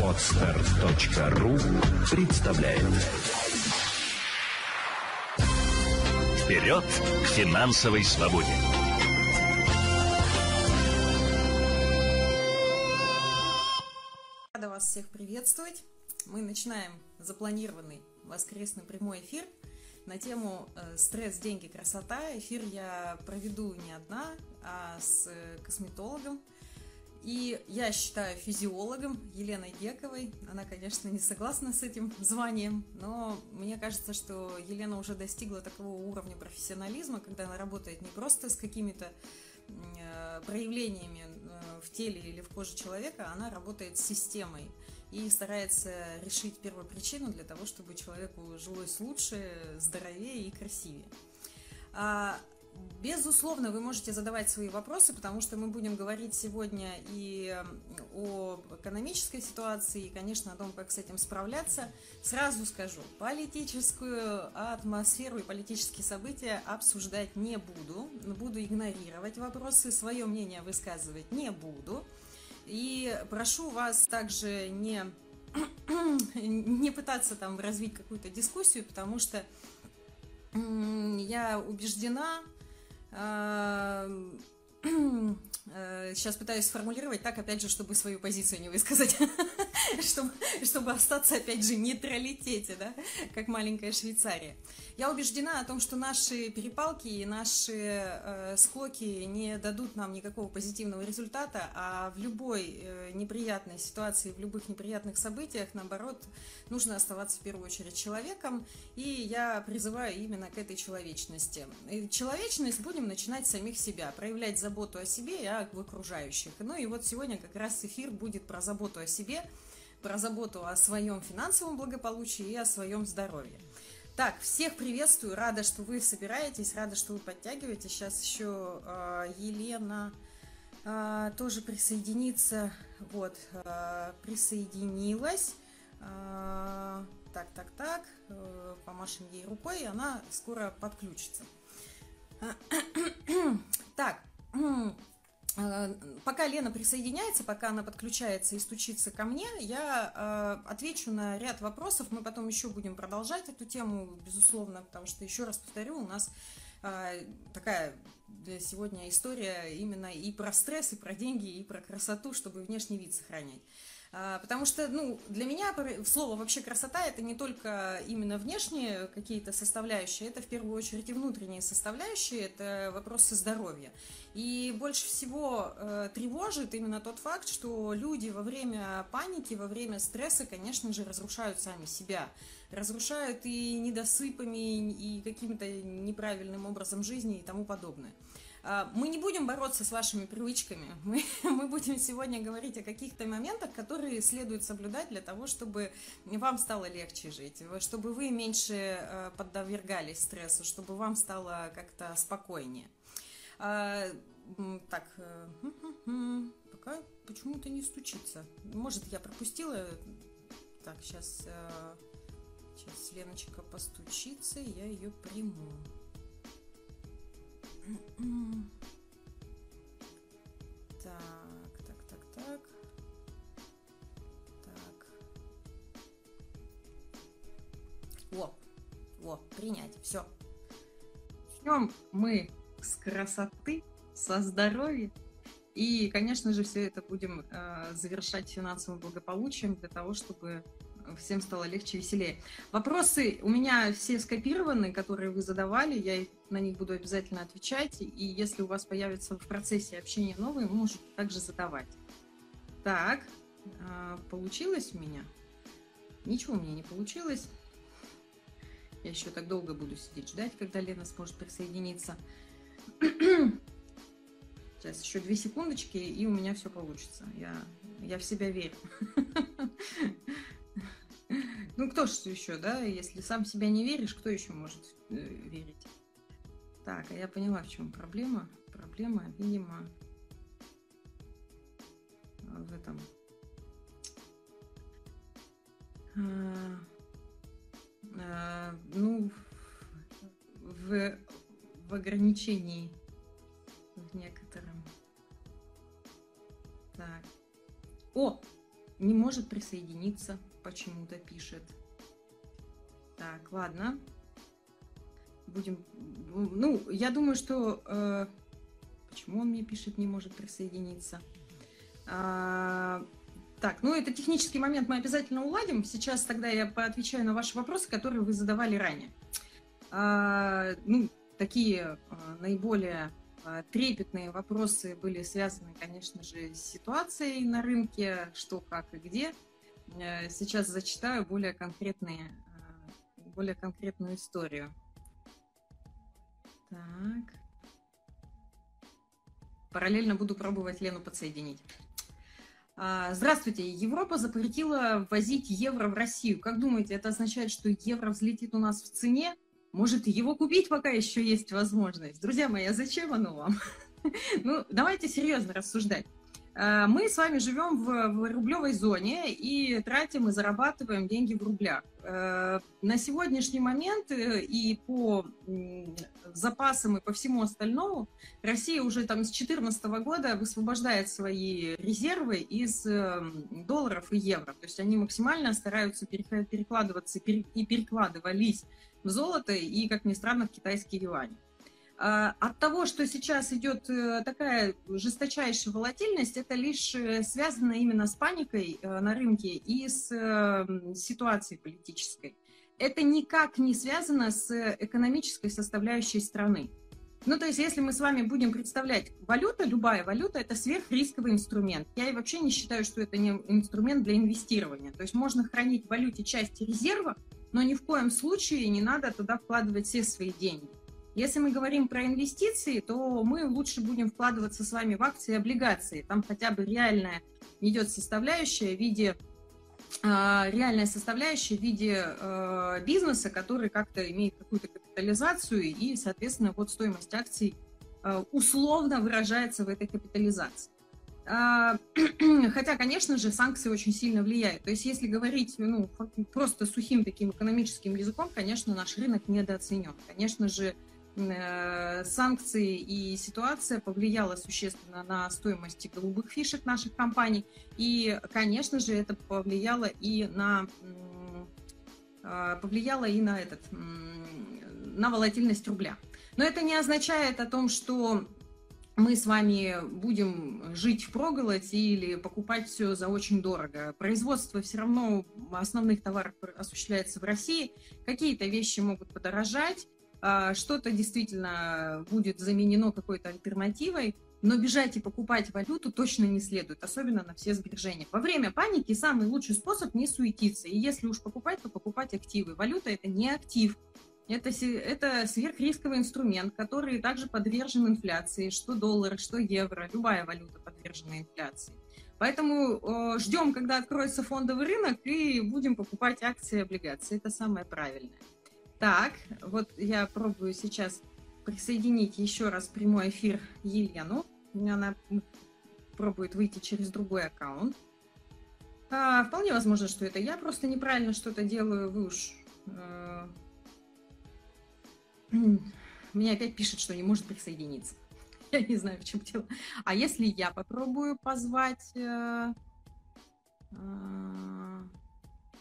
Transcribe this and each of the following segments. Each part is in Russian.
Отстар.ру представляет Вперед к финансовой свободе! Рада вас всех приветствовать. Мы начинаем запланированный воскресный прямой эфир на тему э, «Стресс, деньги, красота». Эфир я проведу не одна, а с э, косметологом – и я считаю физиологом Еленой Гековой. Она, конечно, не согласна с этим званием, но мне кажется, что Елена уже достигла такого уровня профессионализма, когда она работает не просто с какими-то э, проявлениями э, в теле или в коже человека, она работает с системой и старается решить первую причину для того, чтобы человеку жилось лучше, здоровее и красивее. Безусловно, вы можете задавать свои вопросы, потому что мы будем говорить сегодня и о экономической ситуации, и, конечно, о том, как с этим справляться. Сразу скажу, политическую атмосферу и политические события обсуждать не буду. Буду игнорировать вопросы, свое мнение высказывать не буду. И прошу вас также не, не пытаться там развить какую-то дискуссию, потому что я убеждена, Um, сейчас пытаюсь сформулировать так, опять же, чтобы свою позицию не высказать, чтобы, чтобы остаться, опять же, нейтралитете, да, как маленькая Швейцария. Я убеждена о том, что наши перепалки и наши э, склоки не дадут нам никакого позитивного результата, а в любой э, неприятной ситуации, в любых неприятных событиях, наоборот, нужно оставаться в первую очередь человеком, и я призываю именно к этой человечности. И человечность будем начинать с самих себя, проявлять заботу о себе и об окружающих. Ну и вот сегодня как раз эфир будет про заботу о себе, про заботу о своем финансовом благополучии и о своем здоровье. Так, всех приветствую, рада, что вы собираетесь, рада, что вы подтягиваете. Сейчас еще э, Елена э, тоже присоединится. Вот, э, присоединилась. Э, так, так, так, э, помашем ей рукой, и она скоро подключится. Так, пока Лена присоединяется, пока она подключается и стучится ко мне, я э, отвечу на ряд вопросов. Мы потом еще будем продолжать эту тему, безусловно, потому что, еще раз повторю, у нас э, такая сегодня история именно и про стресс, и про деньги, и про красоту, чтобы внешний вид сохранять. А, потому что, ну, для меня слово вообще красота это не только именно внешние какие-то составляющие, это в первую очередь и внутренние составляющие, это вопросы здоровья. И больше всего э, тревожит именно тот факт, что люди во время паники, во время стресса, конечно же, разрушают сами себя. Разрушают и недосыпами, и каким-то неправильным образом жизни и тому подобное. А, мы не будем бороться с вашими привычками. Мы, мы будем сегодня говорить о каких-то моментах, которые следует соблюдать для того, чтобы вам стало легче жить, чтобы вы меньше э, подвергались стрессу, чтобы вам стало как-то спокойнее. А, так, э, пока почему-то не стучится. Может, я пропустила. Так, сейчас, сейчас э, Леночка постучится, я ее приму. Так, так, так, так. Так. О, о, принять, все. Начнем мы с красоты, со здоровья. И, конечно же, все это будем э, завершать финансовым благополучием для того, чтобы всем стало легче и веселее. Вопросы у меня все скопированы, которые вы задавали, я на них буду обязательно отвечать, и если у вас появятся в процессе общения новые, вы можете также задавать. Так, а, получилось у меня? Ничего у меня не получилось. Я еще так долго буду сидеть ждать, когда Лена сможет присоединиться. Сейчас еще две секундочки, и у меня все получится. Я, я в себя верю. Ну, кто же еще, да? Если сам себя не веришь, кто еще может э, верить? Так, а я поняла, в чем проблема. Проблема, видимо, в этом. А, а, ну, в, в ограничении в некотором. Так, О, не может присоединиться, почему-то пишет. Так, ладно. Будем... Ну, я думаю, что... Э, почему он мне пишет, не может присоединиться? А, так, ну это технический момент мы обязательно уладим. Сейчас тогда я поотвечаю на ваши вопросы, которые вы задавали ранее. А, ну, такие а, наиболее а, трепетные вопросы были связаны, конечно же, с ситуацией на рынке, что, как и где. Э, сейчас зачитаю более конкретные, а, более конкретную историю. Так. Параллельно буду пробовать Лену подсоединить. Здравствуйте. Европа запретила ввозить евро в Россию. Как думаете, это означает, что евро взлетит у нас в цене? Может, его купить, пока еще есть возможность. Друзья мои, а зачем оно вам? Ну, давайте серьезно рассуждать. Э, мы с вами живем в, в рублевой зоне и тратим и зарабатываем деньги в рублях. Э, на сегодняшний момент э, и по запасам и по всему остальному Россия уже там с 2014 года высвобождает свои резервы из долларов и евро. То есть они максимально стараются перекладываться и перекладывались в золото и, как ни странно, в китайские юани. А, от того, что сейчас идет э, такая жесточайшая волатильность, это лишь э, связано именно с паникой э, на рынке и с ситуацией политической. Это никак не связано с экономической составляющей страны. Ну, то есть, если мы с вами будем представлять, валюта, любая валюта, это сверхрисковый инструмент. Я и вообще не считаю, что это не инструмент для инвестирования. То есть, можно хранить в валюте части резерва, но ни в коем случае не надо туда вкладывать все свои деньги. Если мы говорим про инвестиции, то мы лучше будем вкладываться с вами в акции и облигации. Там хотя бы реальная идет составляющая в виде э, реальная составляющая в виде э, бизнеса, который как-то имеет какую-то капитализацию и, соответственно, вот стоимость акций э, условно выражается в этой капитализации. А, хотя, конечно же, санкции очень сильно влияют. То есть, если говорить ну, просто сухим таким экономическим языком, конечно, наш рынок недооценен. Конечно же, санкции и ситуация повлияла существенно на стоимость голубых фишек наших компаний. И, конечно же, это повлияло и на а, повлияло и на этот на волатильность рубля. Но это не означает о том, что мы с вами будем жить в проголодь или покупать все за очень дорого. Производство все равно основных товаров осуществляется в России. Какие-то вещи могут подорожать, что-то действительно будет заменено какой-то альтернативой, но бежать и покупать валюту точно не следует, особенно на все сбережения. Во время паники самый лучший способ не суетиться. И если уж покупать, то покупать активы. Валюта это не актив. Это, это сверхрисковый инструмент, который также подвержен инфляции, что доллар, что евро, любая валюта подвержена инфляции. Поэтому э, ждем, когда откроется фондовый рынок, и будем покупать акции и облигации. Это самое правильное. Так, вот я пробую сейчас присоединить еще раз прямой эфир Елену. Она пробует выйти через другой аккаунт. А, вполне возможно, что это я просто неправильно что-то делаю. Вы уж э, мне опять пишет, что не может присоединиться. Я не знаю, в чем дело. А если я попробую позвать э, э,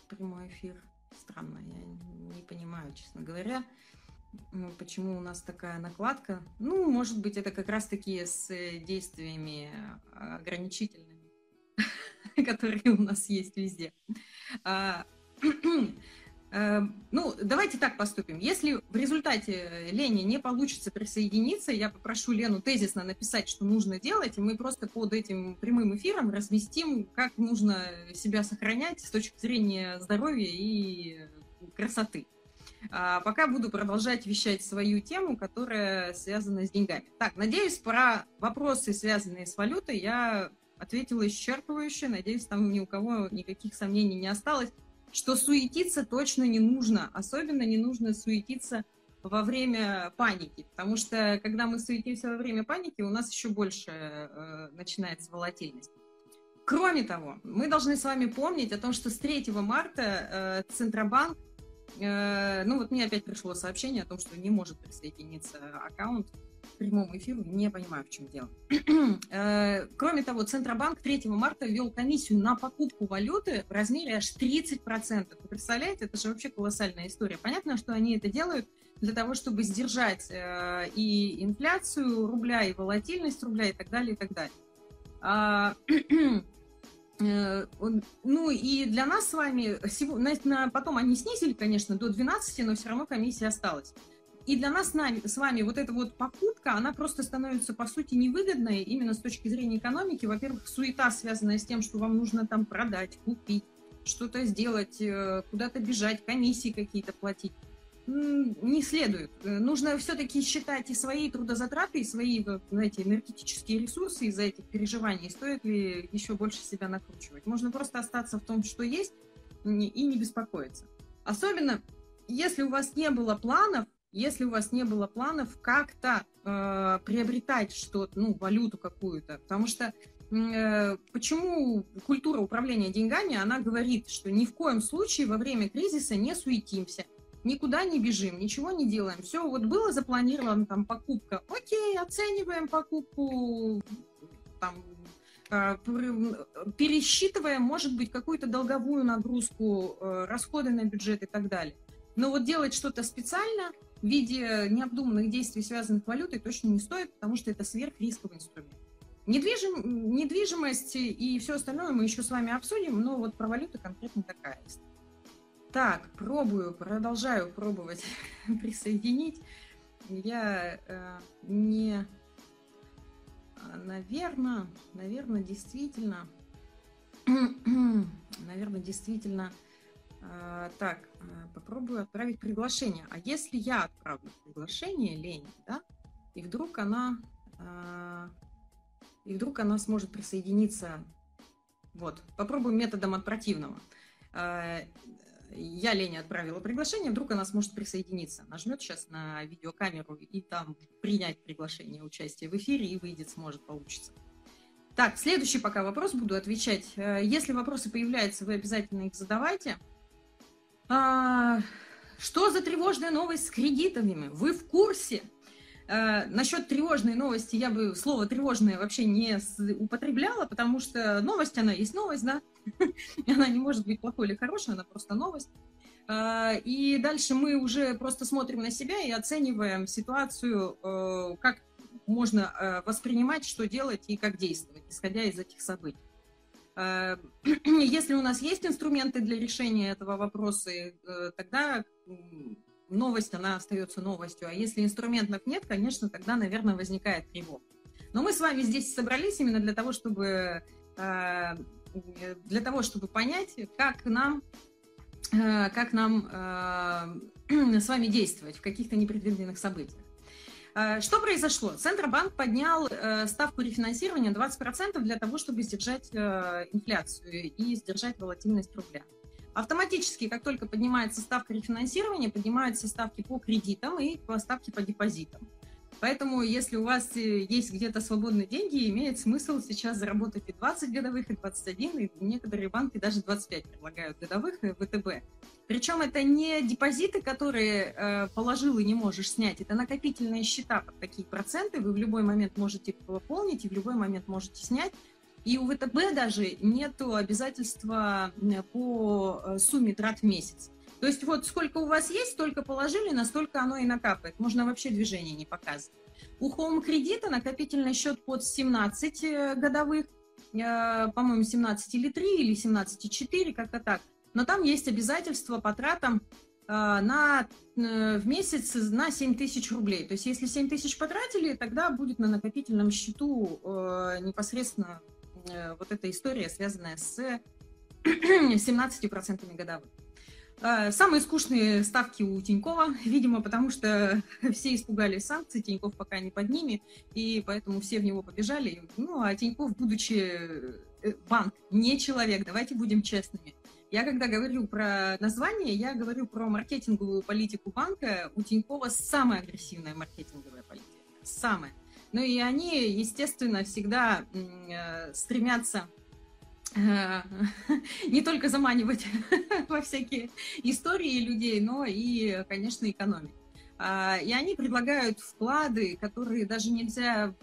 прямой эфир? Странно, я не понимаю, честно говоря, почему у нас такая накладка. Ну, может быть, это как раз-таки с действиями ограничительными, которые у нас есть везде. Эм, ну, давайте так поступим. Если в результате Лене не получится присоединиться, я попрошу Лену тезисно написать, что нужно делать, и мы просто под этим прямым эфиром разместим, как нужно себя сохранять с точки зрения здоровья и красоты. А пока буду продолжать вещать свою тему, которая связана с деньгами. Так, надеюсь, про вопросы, связанные с валютой, я ответила исчерпывающе. Надеюсь, там ни у кого никаких сомнений не осталось что суетиться точно не нужно. Особенно не нужно суетиться во время паники, потому что когда мы суетимся во время паники, у нас еще больше э, начинается волатильность. Кроме того, мы должны с вами помнить о том, что с 3 марта э, Центробанк, э, ну вот мне опять пришло сообщение о том, что не может присоединиться аккаунт прямому эфиру, не понимаю, в чем дело. Э, кроме того, Центробанк 3 марта ввел комиссию на покупку валюты в размере аж 30%. Вы представляете, это же вообще колоссальная история. Понятно, что они это делают для того, чтобы сдержать э, и инфляцию рубля, и волатильность рубля, и так далее, и так далее. А, э, ну и для нас с вами, потом они снизили, конечно, до 12, но все равно комиссия осталась. И для нас с вами вот эта вот покупка, она просто становится, по сути, невыгодной именно с точки зрения экономики. Во-первых, суета, связанная с тем, что вам нужно там продать, купить, что-то сделать, э, куда-то бежать, комиссии какие-то платить не следует. Э, нужно все-таки считать и свои трудозатраты, и свои, знаете, энергетические ресурсы из-за этих переживаний. Стоит ли еще больше себя накручивать? Можно просто остаться в том, что есть, и не беспокоиться. Особенно, если у вас не было планов, если у вас не было планов как-то э, приобретать что-то, ну, валюту какую-то, потому что э, почему культура управления деньгами, она говорит, что ни в коем случае во время кризиса не суетимся, никуда не бежим, ничего не делаем. Все, вот было запланировано там покупка, окей, оцениваем покупку, там, а, пересчитываем, может быть, какую-то долговую нагрузку, э, расходы на бюджет и так далее. Но вот делать что-то специально в виде необдуманных действий, связанных с валютой, точно не стоит, потому что это сверхрисковый инструмент. Недвижим, недвижимость и все остальное мы еще с вами обсудим, но вот про валюту конкретно такая история. Так, пробую, продолжаю пробовать присоединить. Я э, не... Наверное, наверное, действительно... наверное, действительно... Э, так, э, попробую отправить приглашение. А если я отправлю приглашение Лене, да, и вдруг она... Э, и вдруг она сможет присоединиться... Вот, попробуем методом от противного. Я Лене отправила приглашение, вдруг она сможет присоединиться. Нажмет сейчас на видеокамеру и там принять приглашение участия в эфире и выйдет, сможет, получится. Так, следующий пока вопрос буду отвечать. Э, если вопросы появляются, вы обязательно их задавайте. А, что за тревожная новость с кредитами? Вы в курсе? Э, насчет тревожной новости я бы слово тревожное вообще не употребляла, потому что новость, она есть новость, да, она не может быть плохой или хорошей, она просто новость. Э, и дальше мы уже просто смотрим на себя и оцениваем ситуацию, э, как можно воспринимать, что делать и как действовать, исходя из этих событий. Если у нас есть инструменты для решения этого вопроса, тогда новость, она остается новостью. А если инструментов нет, конечно, тогда, наверное, возникает тревога. Но мы с вами здесь собрались именно для того, чтобы, э, для того, чтобы понять, как нам, э, как нам э, с вами действовать в каких-то непредвиденных событиях. Что произошло? Центробанк поднял ставку рефинансирования 20% для того, чтобы сдержать инфляцию и сдержать волатильность рубля. Автоматически, как только поднимается ставка рефинансирования, поднимаются ставки по кредитам и ставки по депозитам. Поэтому, если у вас э, есть где-то свободные деньги, имеет смысл сейчас заработать и 20 годовых, и 21, и некоторые банки даже 25 предлагают годовых и ВТБ. Причем это не депозиты, которые э, положил и не можешь снять, это накопительные счета под такие проценты, вы в любой момент можете пополнить и в любой момент можете снять. И у ВТБ даже нет обязательства по э, сумме трат в месяц. То есть вот сколько у вас есть, столько положили, настолько оно и накапает. Можно вообще движение не показывать. У Home кредита накопительный счет под 17 э, годовых, э, по-моему, 17 или 3 или 17,4, как-то так. Но там есть обязательства по тратам на, в месяц на 7 тысяч рублей. То есть если 7 тысяч потратили, тогда будет на накопительном счету непосредственно Э, вот эта история, связанная с 17% годовых. Э, самые скучные ставки у Тинькова, видимо, потому что все испугались санкций, Тиньков пока не под ними, и поэтому все в него побежали. Ну, а Тиньков, будучи э, банк, не человек, давайте будем честными. Я когда говорю про название, я говорю про маркетинговую политику банка. У Тинькова самая агрессивная маркетинговая политика. Самая. Ну и они, естественно, всегда э, стремятся не только заманивать во всякие истории людей, но и, конечно, экономить. И они предлагают вклады, которые даже нельзя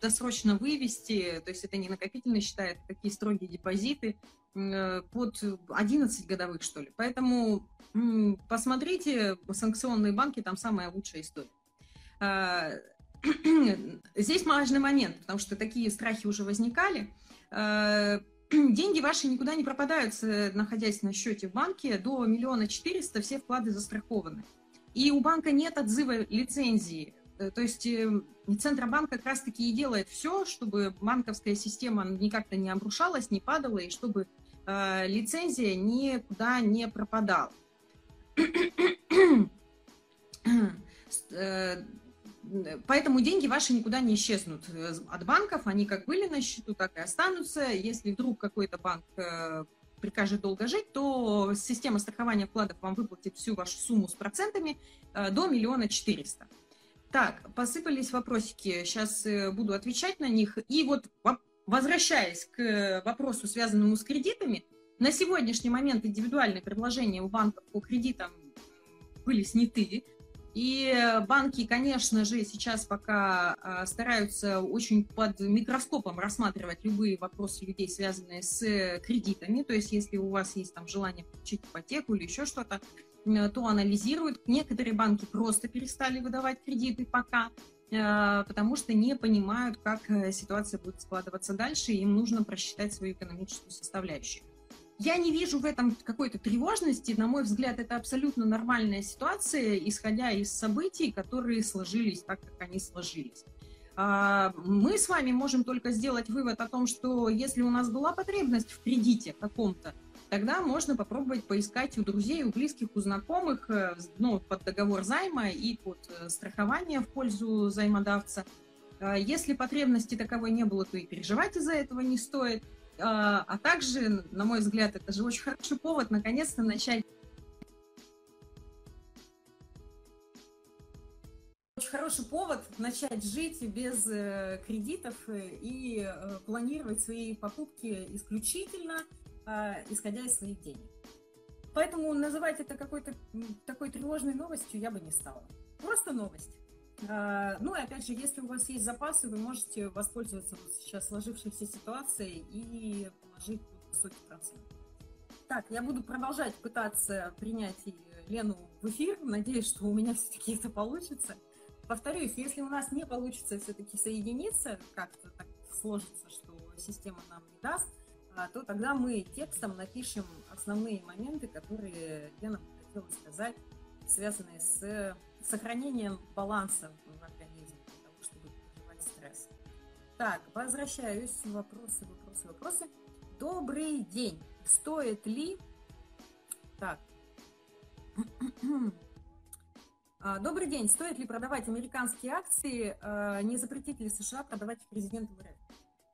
досрочно вывести, то есть это не накопительный счета, это такие строгие депозиты под 11 годовых, что ли. Поэтому посмотрите, санкционные банки, там самая лучшая история. А, здесь важный момент, потому что такие страхи уже возникали. Деньги ваши никуда не пропадают, находясь на счете в банке. До миллиона четыреста все вклады застрахованы. И у банка нет отзыва лицензии. Э, то есть э, Центробанк как раз-таки и делает все, чтобы банковская система никак-то не обрушалась, не падала, и чтобы э, лицензия никуда не пропадала. Э, поэтому деньги ваши никуда не исчезнут от банков, они как были на счету, так и останутся. Если вдруг какой-то банк прикажет долго жить, то система страхования вкладов вам выплатит всю вашу сумму с процентами до миллиона четыреста. Так, посыпались вопросики, сейчас э, буду отвечать на них. И вот возвращаясь к вопросу, связанному с кредитами, на сегодняшний момент индивидуальные предложения у банков по кредитам были сняты. И банки, конечно же, сейчас пока а, стараются очень под микроскопом рассматривать любые вопросы людей, связанные с кредитами. То есть, если у вас есть там желание получить ипотеку или еще что-то, Э, то анализируют. Некоторые банки просто перестали выдавать кредиты пока, э, потому что не понимают, как э, ситуация будет складываться дальше, им нужно просчитать свою экономическую составляющую. Я не вижу в этом какой-то тревожности. На мой взгляд, это абсолютно нормальная ситуация, исходя из событий, которые сложились так, как они сложились. А, мы с вами можем только сделать вывод о том, что если у нас была потребность в кредите каком-то, тогда можно попробовать поискать у друзей, у близких, у знакомых, э, ну, под договор займа и под э, страхование в пользу займодавца. А если потребности таковой не было, то и переживать из-за этого не стоит. А, а также, на мой взгляд, это же очень хороший повод наконец-то начать очень хороший повод начать жить без э, кредитов и планировать свои покупки исключительно э, исходя из своих денег. Поэтому называть это какой-то такой тревожной новостью я бы не стала. Просто новость. Э, ну и опять же, если у вас есть запасы, вы можете воспользоваться вот сейчас сложившейся ситуацией и положить высокий процент. Так, я буду продолжать пытаться принять Лену в эфир. Надеюсь, что у меня все-таки это получится. Повторюсь, если у нас не получится все-таки соединиться, как-то так сложится, что система нам не даст, а, то тогда мы текстом напишем основные моменты, которые нам хотела сказать, связанные с сохранением баланса в организме, для того, чтобы переживать стресс. Так, возвращаюсь. Вопросы, вопросы, вопросы. Добрый день. Стоит ли... Так. А, добрый день. Стоит ли продавать американские акции? А, не запретит ли США продавать президенту РФ?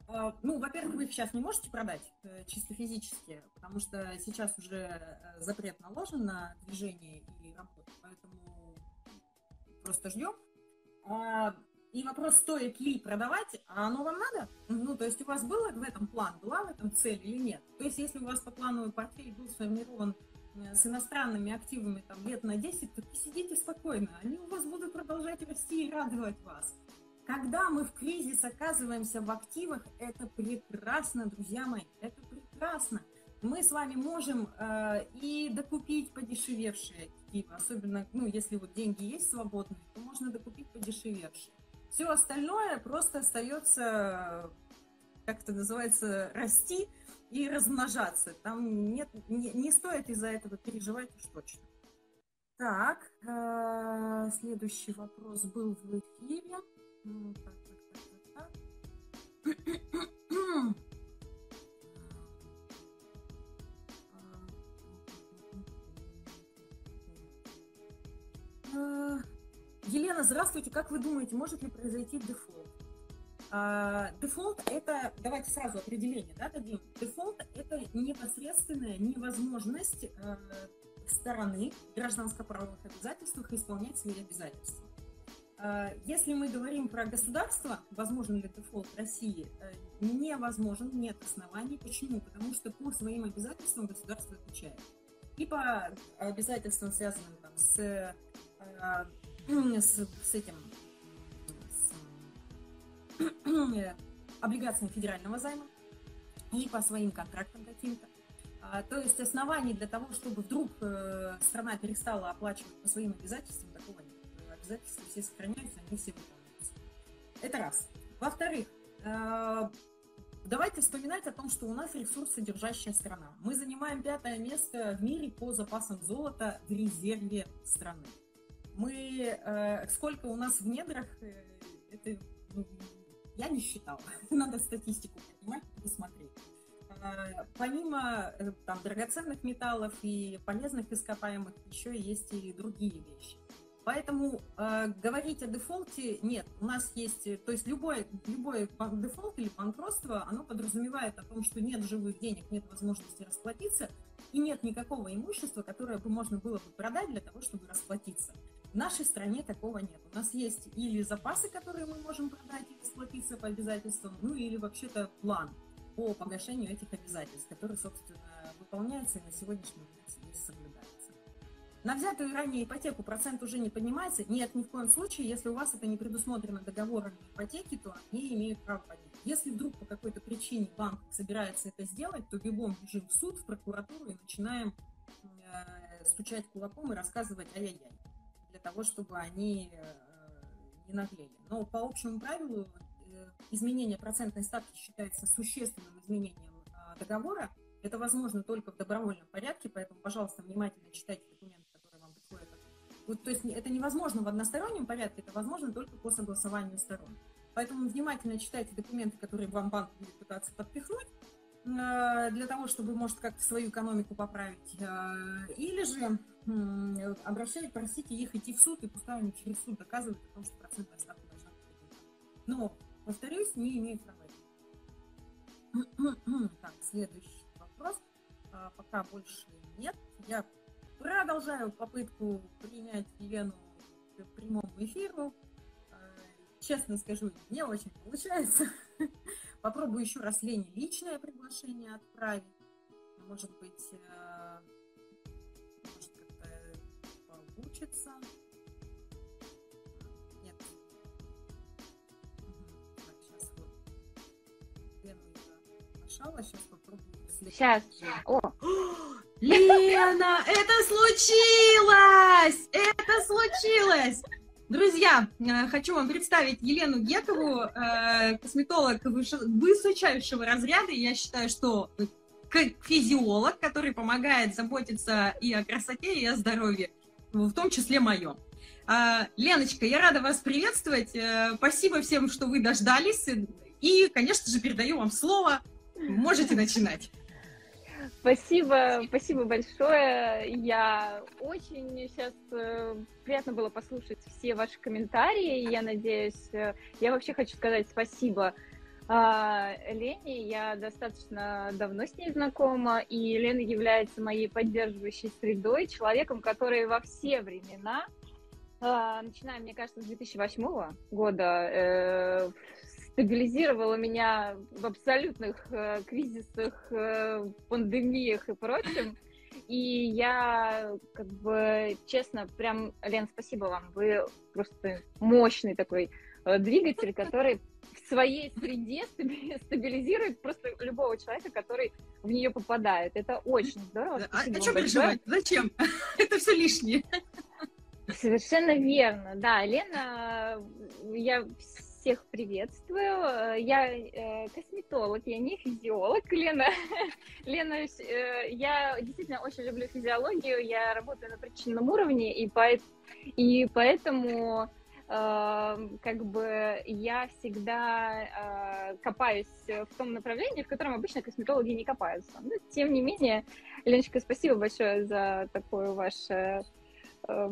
А, ну, во-первых, вы их сейчас не можете продать э, чисто физически, потому что сейчас уже э, запрет наложен на движение и работу, поэтому просто ждем. А, и вопрос, стоит ли продавать, а оно вам надо? Ну, то есть у вас был в этом план, была в этом цель или нет? То есть если у вас по плану портфель был сформирован э, с иностранными активами там, лет на 10, то сидите спокойно, они у вас будут продолжать расти и радовать вас. Когда мы в кризис оказываемся в активах, это прекрасно, друзья мои, это прекрасно. Мы с вами можем э, и докупить подешевевшие активы, особенно, ну, если вот деньги есть свободные, то можно докупить подешевевшие. Все остальное просто остается, как это называется, расти и размножаться. Там нет, не, не стоит из-за этого переживать уж точно. Так, э, следующий вопрос был в эфире. Елена, здравствуйте. Как вы думаете, может ли произойти дефолт? А, дефолт – это, давайте сразу определение да, дадим. Дефолт – это непосредственная невозможность э, стороны гражданско-правовых обязательствах исполнять свои обязательства. Э, если мы говорим про государство, возможен ли дефолт России, э, невозможен, нет оснований. Почему? Потому что по своим обязательствам государство отвечает. И по обязательствам, связанным там, с э, с, с этим с, э, облигациями федерального займа и по своим контрактам каким-то. А, то есть оснований для того, чтобы вдруг э, страна перестала оплачивать по своим обязательствам, такого нет. Обязательства все сохраняются, они все выполняются. Это раз. Во-вторых, э, давайте вспоминать о том, что у нас ресурсодержащая страна. Мы занимаем пятое место в мире по запасам золота в резерве страны. Мы, э, сколько у нас в недрах, это ну, я не считала. Надо статистику понимать, посмотреть. Э, помимо э, там, драгоценных металлов и полезных ископаемых, еще есть и другие вещи. Поэтому э, говорить о дефолте нет. У нас есть, то есть любой, любой дефолт или банкротство, оно подразумевает о том, что нет живых денег, нет возможности расплатиться, и нет никакого имущества, которое бы можно было бы продать для того, чтобы расплатиться. В нашей стране такого нет. У нас есть или запасы, которые мы можем продать и расплатиться по обязательствам, ну или вообще-то план по погашению этих обязательств, который, собственно, выполняется и на сегодняшний момент здесь соблюдается. На взятую ранее ипотеку процент уже не поднимается? Нет, ни в коем случае. Если у вас это не предусмотрено договором ипотеки, то они имеют право поднять. Если вдруг по какой-то причине банк собирается это сделать, то бегом бежим в суд, в прокуратуру и начинаем э, стучать кулаком и рассказывать ай-яй-яй, для того, чтобы они э, не наглели. Но по общему правилу изменение процентной ставки считается существенным изменением а, договора. Это возможно только в добровольном порядке, поэтому, пожалуйста, внимательно читайте документы, которые вам приходят. Вот, то есть это невозможно в одностороннем порядке, это возможно только по согласованию сторон. Поэтому внимательно читайте документы, которые вам банк будет пытаться подпихнуть, а, для того, чтобы, может, как-то свою экономику поправить. Или же обращайте, просите их идти в суд, и пускай они через суд доказывают о том, что процентная ставка должна быть. Но Повторюсь, не имеет права. Так, следующий вопрос. А, пока больше нет. Я продолжаю попытку принять Елену к прямому эфиру. А, честно скажу, не очень получается. Попробую еще раз Лене личное приглашение отправить. Может быть, получится. сначала, сейчас попробую. Сейчас. О. Лена, это случилось! Это случилось! Друзья, э, хочу вам представить Елену Гекову, э, косметолог высочайшего разряда. Я считаю, что физиолог, который помогает заботиться и о красоте, и о здоровье, в том числе моем. Э, Леночка, я рада вас приветствовать. Спасибо всем, что вы дождались. И, конечно же, передаю вам слово. Можете начинать. Спасибо, спасибо большое. Я очень сейчас э, приятно было послушать все ваши комментарии. Я надеюсь, э, я вообще хочу сказать спасибо а, Лене. Я достаточно давно с ней знакома, и Лена является моей поддерживающей средой, человеком, который во все времена, а, начиная, мне кажется, с 2008 года, э, стабилизировала меня в абсолютных э, кризисах, э, пандемиях и прочем. И я, как бы, честно, прям, Лен, спасибо вам. Вы просто мощный такой э, двигатель, который в своей среде стабилизирует просто любого человека, который в нее попадает. Это очень здорово. А, а что переживать? Зачем? Это все лишнее. Совершенно верно. Да, Лена, я всех приветствую. Я э, косметолог, я не физиолог, Лена. Лена, э, я действительно очень люблю физиологию, я работаю на причинном уровне, и, по, и поэтому как бы я всегда э, копаюсь в том направлении, в котором обычно косметологи не копаются. Но, тем не менее, Леночка, спасибо большое за такое ваше э,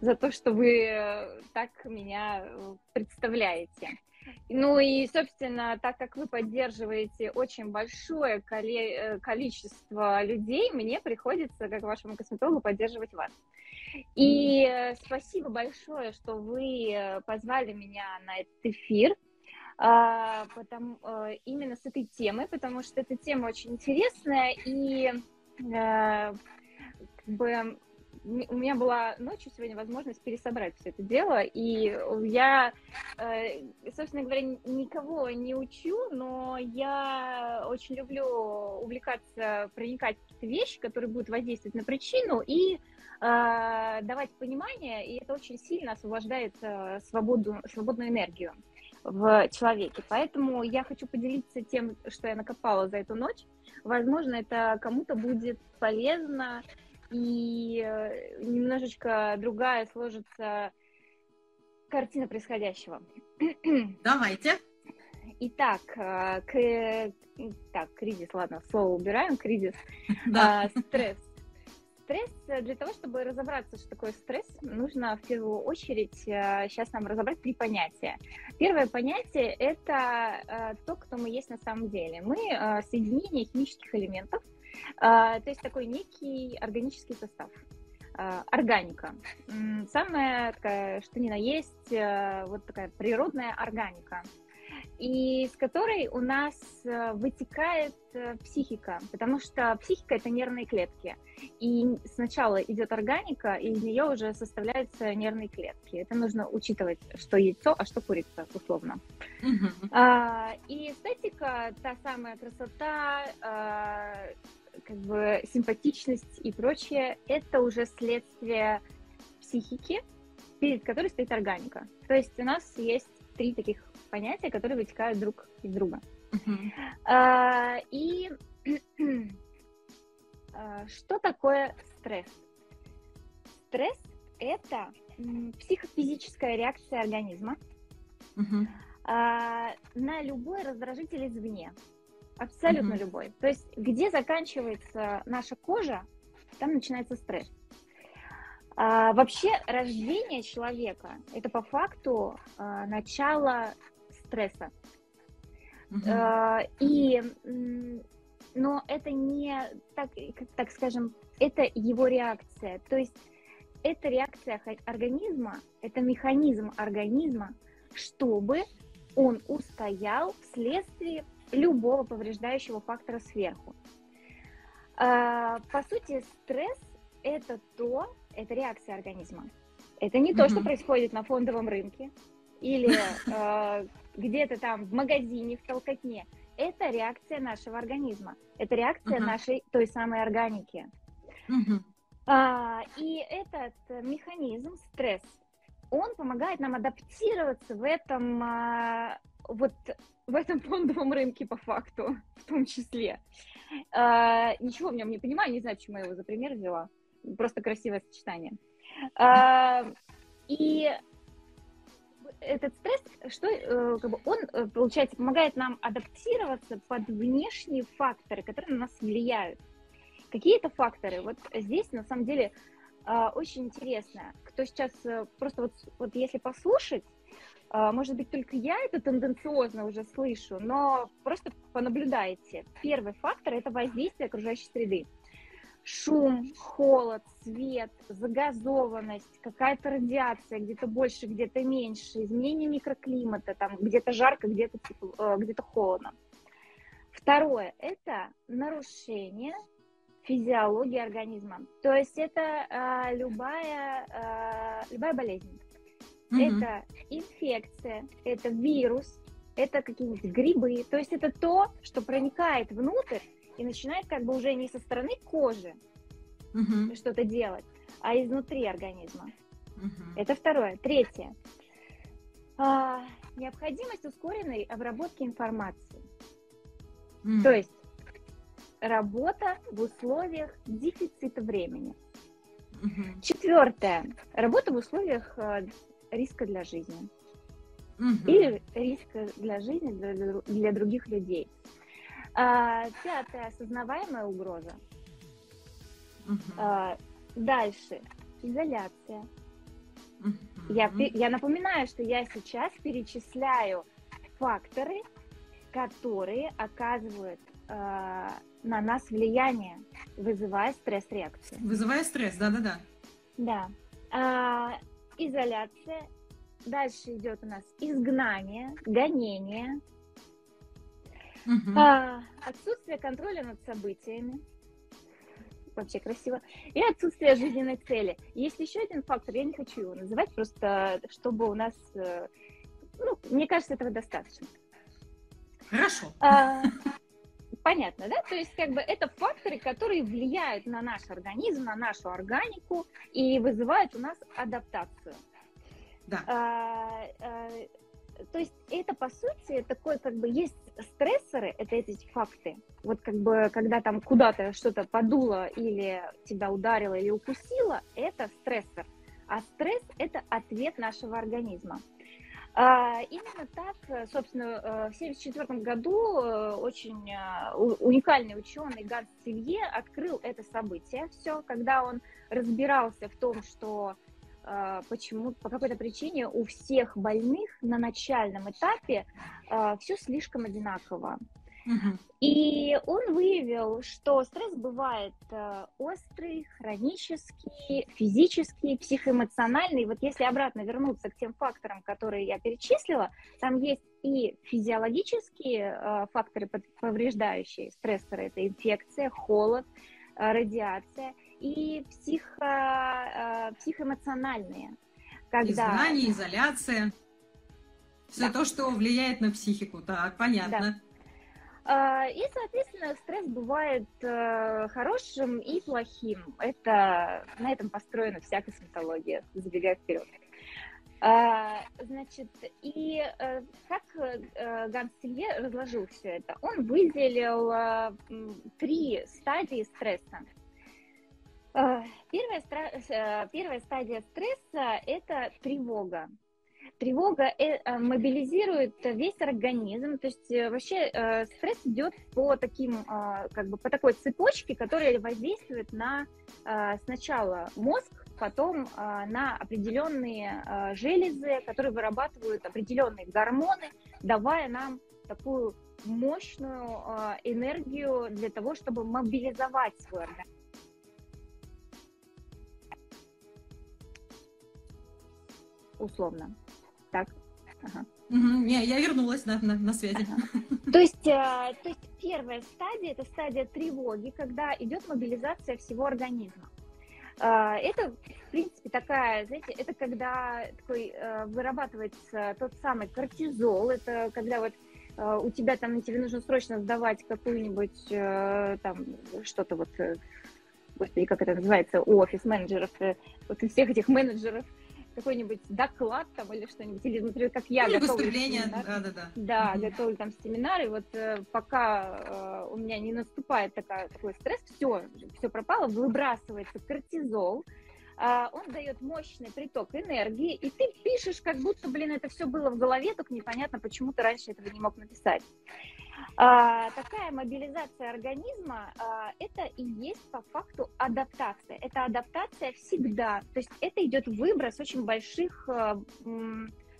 за то, что вы так меня э, представляете. Ну и, собственно, так как вы поддерживаете очень большое э, количество людей, мне приходится, как вашему косметологу, поддерживать вас. И спасибо большое, что вы позвали меня на этот эфир а, потому, именно с этой темой, потому что эта тема очень интересная. И как бы у меня была ночью сегодня возможность пересобрать все это дело, и я, э, собственно говоря, никого не учу, но я очень люблю увлекаться, проникать в какие-то вещи, которые будут воздействовать на причину. И э, давать понимание, и это очень сильно освобождает э, свободу, свободную энергию в человеке. Поэтому я хочу поделиться тем, что я накопала за эту ночь. Возможно, это кому-то будет полезно, и э, немножечко другая сложится картина происходящего. Давайте. Итак, э, к... так, кризис, ладно, слово убираем, кризис, да. а, стресс. Стресс, э, для того, чтобы разобраться, что такое стресс, нужно в первую очередь сейчас нам разобрать три понятия. Первое понятие – это то, кто мы есть на самом деле. Мы соединение химических элементов, то есть такой некий органический состав. Органика. Самая такая, что ни на есть, э, вот такая природная органика и с которой у нас э, вытекает э, психика, потому что психика это нервные клетки. И сначала идет органика, и из нее уже составляются нервные клетки. Это нужно учитывать, что яйцо, а что курица, условно. А, и эстетика, та самая красота, а, как бы симпатичность и прочее, это уже следствие психики, перед которой стоит органика. То есть у нас есть три таких понятия, которые вытекают друг из друга. Uh-huh. А, и а, что такое стресс? Стресс – это психофизическая реакция организма uh-huh. а, на любой раздражитель извне. Абсолютно любой. То есть, где заканчивается наша кожа, там начинается стресс. А, вообще, рождение человека это по факту а, начало стресса. А, и, но это не так, так скажем, это его реакция. То есть, это реакция организма, это механизм организма, чтобы он устоял вследствие любого повреждающего фактора сверху. А, по сути, стресс – это то, это реакция организма. Это не mm-hmm. то, что происходит на фондовом рынке или э, где-то там в магазине, в толкотне. Это реакция нашего организма. Это реакция uh-huh. нашей той самой органики. Uh-huh. А, и этот механизм, стресс, он помогает нам адаптироваться в этом а, вот в этом фондовом рынке по факту, в том числе. А, ничего в нем не понимаю, не знаю, почему я его за пример взяла. Просто красивое сочетание. А, и этот стресс, что э, как бы он, э, получается, помогает нам адаптироваться под внешние факторы, которые на нас влияют. Какие это факторы? Вот здесь, на самом деле, а, очень интересно. Кто сейчас э, просто вот, вот если послушать, может быть, только я это тенденциозно уже слышу, но просто понаблюдайте. Первый фактор – это воздействие окружающей среды. Шум, холод, свет, загазованность, какая-то радиация, где-то больше, где-то меньше, изменение микроклимата, там где-то жарко, где-то э, где холодно. Второе – это нарушение физиологии организма. То есть это э, любая, э, любая болезнь. Угу. Это инфекция, это вирус, это какие-нибудь грибы. То есть это то, что проникает внутрь и начинает как бы уже не со стороны кожи угу. что-то делать, а изнутри организма. Угу. Это второе. Третье. А, необходимость ускоренной обработки информации. Mm. То есть работа в условиях дефицита времени. Mm-hmm. Четвертое. Работа в условиях э, риска для жизни. Угу. Или риска для жизни для, для других людей. А, пятое, осознаваемая угроза. Угу. А, дальше, изоляция. Угу. Я, я напоминаю, что я сейчас перечисляю факторы, которые оказывают э, на нас влияние, вызывая стресс-реакцию. Вызывая стресс, да-да-да. Да. А, изоляция. Дальше идет у нас изгнание, гонение, угу. а, отсутствие контроля над событиями. вообще красиво, и отсутствие жизненной цели. Есть еще один фактор, я не хочу его называть, просто чтобы у нас, э, ну, мне кажется, этого достаточно. Хорошо. А, понятно, да? То есть, как бы, это факторы, которые влияют на наш организм, на нашу органику и вызывают у нас адаптацию. Да. А, а, то есть это, по сути, такой, как бы, есть стрессоры, это эти факты. Вот как бы, когда там куда-то что-то подуло или тебя ударило или укусило, это стрессор. А стресс – это ответ нашего организма. А, именно так, собственно, э, в 1974 году э, очень э, уникальный ученый Ганс Силье открыл это событие. Все, когда он разбирался в том, что почему по какой-то причине у всех больных на начальном этапе а, все слишком одинаково. И он выявил, что стресс бывает э, острый, хронический, физический, психоэмоциональный. Вот если обратно вернуться к тем факторам, которые я перечислила, там есть и физиологические факторы повреждающие стрессоры, это инфекция, холод, радиация, и психо, психоэмоциональные. Когда... Изгнание, изоляция. Все да. то, что влияет на психику. Так, понятно. Да. А, и, соответственно, стресс бывает э, хорошим и плохим. Это, на этом построена вся косметология, забегая вперед. Значит, и э, как э, Ганс Силье разложил все это? Он выделил три стадии стресса. Первая, первая стадия стресса – это тревога. Тревога э, э, мобилизирует весь организм, то есть э, вообще стресс идет по таким, как бы по такой цепочке, которая воздействует на сначала мозг, потом на определенные железы, которые вырабатывают определенные гормоны, давая нам такую мощную энергию для того, чтобы мобилизовать свой организм. Условно так. Ага. Угу, не, я вернулась на, на, на связи. Ага. То, есть, э, то есть первая стадия это стадия тревоги, когда идет мобилизация всего организма. Э, это, в принципе, такая, знаете, это когда такой э, вырабатывается тот самый кортизол, это когда вот э, у тебя там, тебе нужно срочно сдавать какую-нибудь э, там что-то вот, э, господи, как это называется, у офис-менеджеров, э, вот у всех этих менеджеров, какой-нибудь доклад там или что-нибудь, или, например, как я или готовлю выступление, семинар, да, да, да. Да, mm-hmm. готовлю там семинар, и вот э, пока э, у меня не наступает такая, такой стресс, все, все пропало, выбрасывается кортизол, э, он дает мощный приток энергии, и ты пишешь, как будто, блин, это все было в голове, только непонятно, почему ты раньше этого не мог написать. А, такая мобилизация организма а, это и есть по факту адаптация. Это адаптация всегда. То есть это идет выброс очень больших а,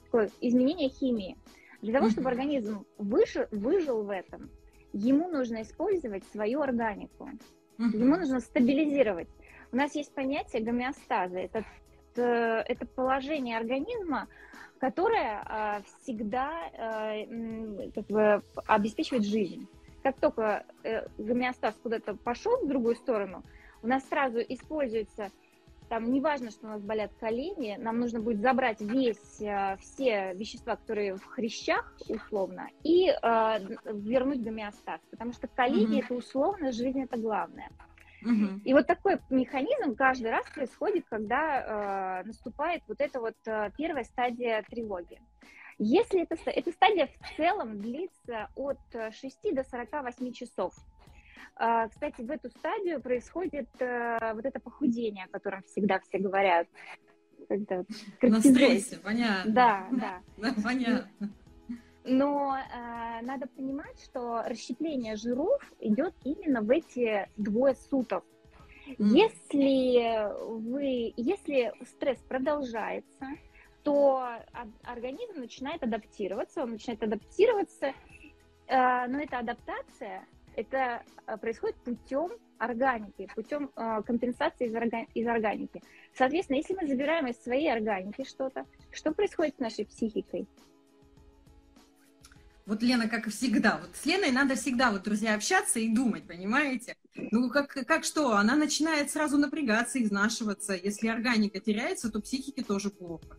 такое, изменения химии. Для того, чтобы организм выжил, выжил в этом, ему нужно использовать свою органику. Ему нужно стабилизировать. У нас есть понятие гомеостаза. Это, это положение организма, которая э, всегда э, как бы обеспечивает жизнь. Как только э, гомеостаз куда-то пошел в другую сторону, у нас сразу используется там неважно, что у нас болят колени, нам нужно будет забрать весь, э, все вещества, которые в хрящах, условно, и э, вернуть гомеостаз, потому что колени mm-hmm. это условно, жизнь это главное. И вот такой механизм каждый раз происходит, когда э, наступает вот эта вот э, первая стадия тревоги. Если это, эта стадия в целом длится от 6 до 48 часов, э, кстати, в эту стадию происходит э, вот это похудение, о котором всегда все говорят. Когда На стрессе, понятно. Да, да. да понятно. Но э, надо понимать, что расщепление жиров идет именно в эти двое суток. Если вы, если стресс продолжается, то организм начинает адаптироваться, он начинает адаптироваться, э, но эта адаптация это э, происходит путем органики, путем э, компенсации из, органи- из органики. Соответственно, если мы забираем из своей органики что-то, что происходит с нашей психикой? Вот Лена, как и всегда, вот с Леной надо всегда, вот, друзья, общаться и думать, понимаете? Ну, как, как что, она начинает сразу напрягаться, изнашиваться. Если органика теряется, то психике тоже плохо.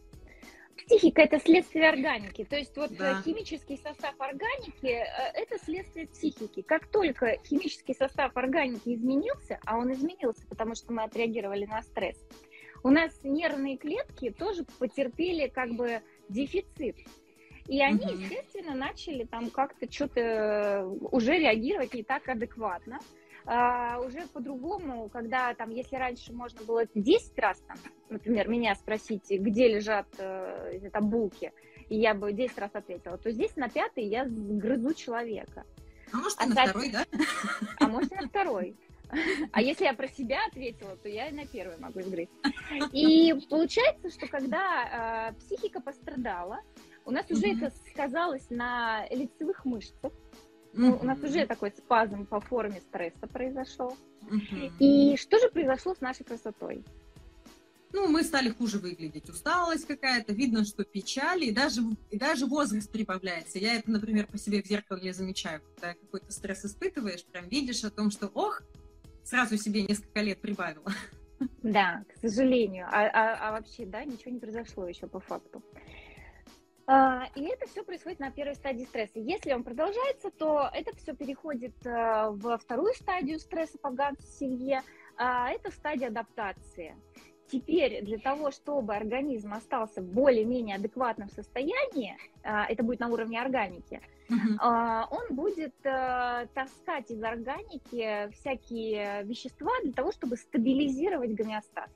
Психика – это следствие органики. То есть вот да. химический состав органики э, – это следствие психики. Как только химический состав органики изменился, а он изменился, потому что мы отреагировали на стресс, у нас нервные клетки тоже потерпели как бы дефицит. И они, угу. естественно, начали там как-то что-то э, уже реагировать не так адекватно. А, уже по-другому, когда там, если раньше можно было 10 раз, там, например, меня спросить, где лежат э, там булки, и я бы 10 раз ответила, то здесь на пятый я грызу человека. А может, и а на так... второй, да? А может, и на второй. А если я про себя ответила, то я и на первый могу сгрызть. И получается, что когда э, психика пострадала, у нас уже это сказалось на лицевых мышцах. Ну, у нас уже такой спазм по форме стресса произошел. И что же произошло с нашей красотой? Ну, мы стали хуже выглядеть, усталость какая-то, видно, что печали, и даже, и даже возраст прибавляется. Я это, например, по себе в зеркале замечаю, когда какой-то стресс испытываешь, прям видишь о том, что, ох, сразу себе несколько лет прибавила. Да, к сожалению. А, а, а вообще, да, ничего не произошло еще по факту. А, и это все происходит на первой стадии стресса. Если он продолжается, то это все переходит э, во вторую стадию стресса по Гансу Силье. А, это стадия адаптации. Теперь для того, чтобы организм остался в более-менее адекватном состоянии, а, это будет на уровне органики, uh-huh. он будет э, таскать из органики всякие вещества для того, чтобы стабилизировать гомеостаз.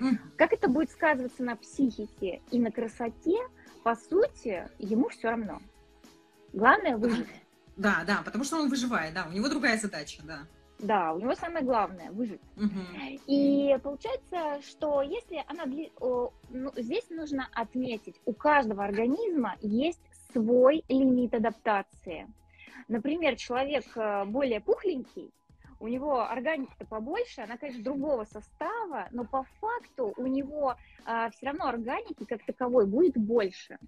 Uh-huh. Как это будет сказываться на психике и на красоте, по сути, ему все равно. Главное выжить. Да, да, потому что он выживает, да, у него другая задача, да. Да, у него самое главное выжить. Угу. И получается, что если она ну, здесь нужно отметить, у каждого организма есть свой лимит адаптации. Например, человек э, более пухленький, у него органика-то побольше, она, конечно, другого состава, но по факту у него а, все равно органики как таковой будет больше.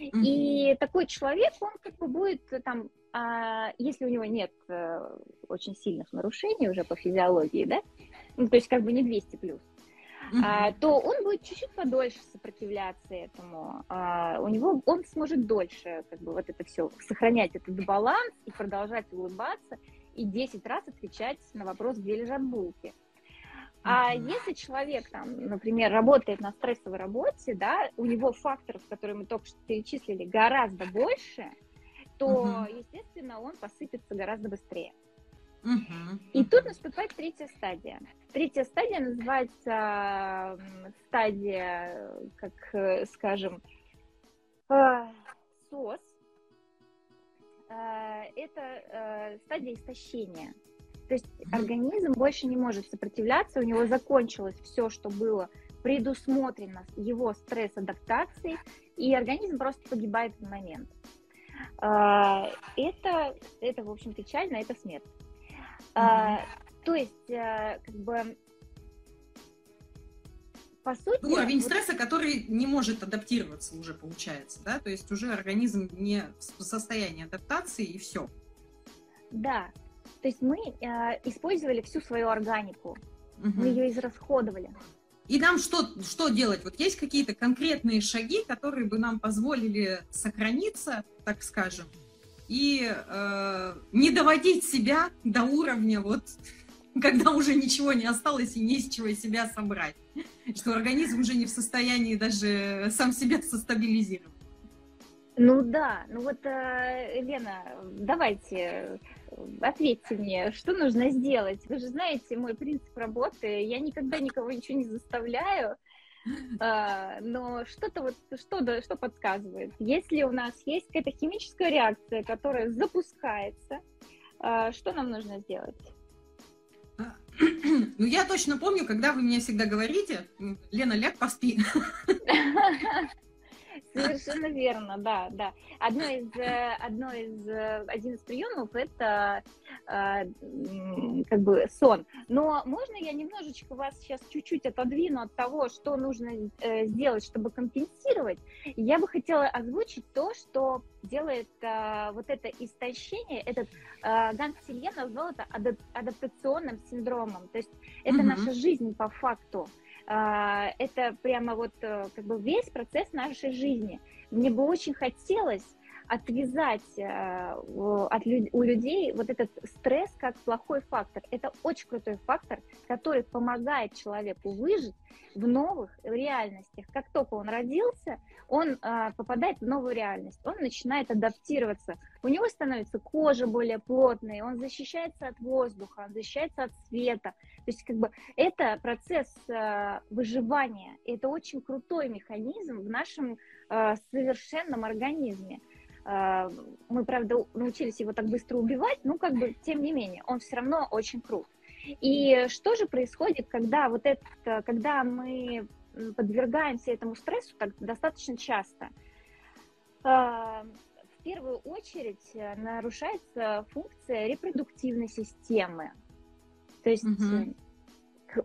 Mm-hmm. И такой человек, он как бы будет там, а, если у него нет а, очень сильных нарушений уже по физиологии, да, ну, то есть как бы не 200 плюс, mm-hmm. а, то он будет чуть-чуть подольше сопротивляться этому. А, у него он сможет дольше как бы вот это все сохранять этот баланс и продолжать улыбаться и 10 раз отвечать на вопрос, где лежат булки. А если человек, там, например, работает на стрессовой работе, да, у него факторов, которые мы только что перечислили, гораздо больше, то, mm-hmm. естественно, он посыпется гораздо быстрее. Mm-hmm. И тут наступает третья стадия. Третья стадия называется стадия, как, э, скажем, э, СОС, это э, стадия истощения. То есть организм больше не может сопротивляться, у него закончилось все, что было предусмотрено его стресс-адаптацией, и организм просто погибает в момент. Э, это, это, в общем, печально, это смерть. Mm-hmm. То есть, как бы, по сути... Уровень стресса, который не может адаптироваться уже получается, да? То есть уже организм не в состоянии адаптации и все. Да. То есть мы э, использовали всю свою органику. Угу. Мы ее израсходовали. И нам что, что делать? Вот есть какие-то конкретные шаги, которые бы нам позволили сохраниться, так скажем, и э, не доводить себя до уровня вот когда уже ничего не осталось и не из чего себя собрать. Что организм уже не в состоянии даже сам себя состабилизировать. Ну да, ну вот, э, Лена, давайте, ответьте мне, что нужно сделать? Вы же знаете мой принцип работы, я никогда никого ничего не заставляю, э, но что-то вот, что, что подсказывает? Если у нас есть какая-то химическая реакция, которая запускается, э, что нам нужно сделать? Ну, я точно помню, когда вы мне всегда говорите, Лена, ляг, поспи. Совершенно верно, да, да. Одно из, э, одно из, э, один из приемов это э, как бы сон. Но можно я немножечко вас сейчас чуть-чуть отодвину от того, что нужно сделать, чтобы компенсировать? Я бы хотела озвучить то, что делает вот это истощение, этот Ганс Силье назвал это адап адаптационным синдромом. То есть это угу. наша жизнь по факту. А, это прямо вот э, как бы весь процесс нашей жизни. Мне бы очень хотелось отвязать э, от, у людей вот этот стресс как плохой фактор. Это очень крутой фактор, который помогает человеку выжить в новых реальностях. Как только он родился, он э, попадает в новую реальность, он начинает адаптироваться. У него становится кожа более плотной, он защищается от воздуха, он защищается от света. То есть как бы это процесс э, выживания. Это очень крутой механизм в нашем э, совершенном организме. Э, мы, правда, научились его так быстро убивать, но как бы, тем не менее, он все равно очень крут. И что же происходит, когда вот это, когда мы подвергаемся этому стрессу так достаточно часто? Э, в первую очередь э, нарушается функция репродуктивной системы. То есть, угу.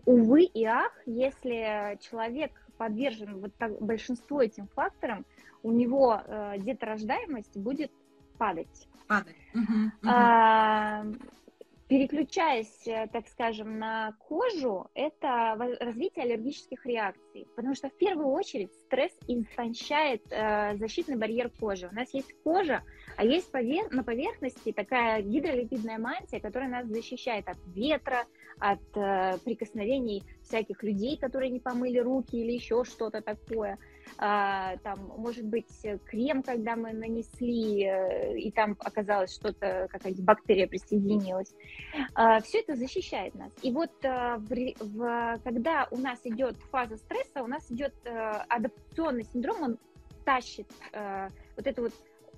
увы и ах, если человек подвержен вот так, большинству этим факторам, у него э, деторождаемость будет падать. Падать. Угу, угу. А, переключаясь, э, так скажем, на кожу, это развитие аллергических реакций, потому что в первую очередь стресс истончает э, защитный барьер кожи. У нас есть кожа, а есть повер... на поверхности такая гидролипидная мантия, которая нас защищает от ветра, от э, прикосновений всяких людей, которые не помыли руки или еще что-то такое. А, там, может быть, крем, когда мы нанесли, э, и там оказалось что-то, какая-то бактерия присоединилась. А, все это защищает нас. И вот а, в, в, когда у нас идет фаза стресса, у нас идет а, адаптационный синдром, он тащит вот эту вот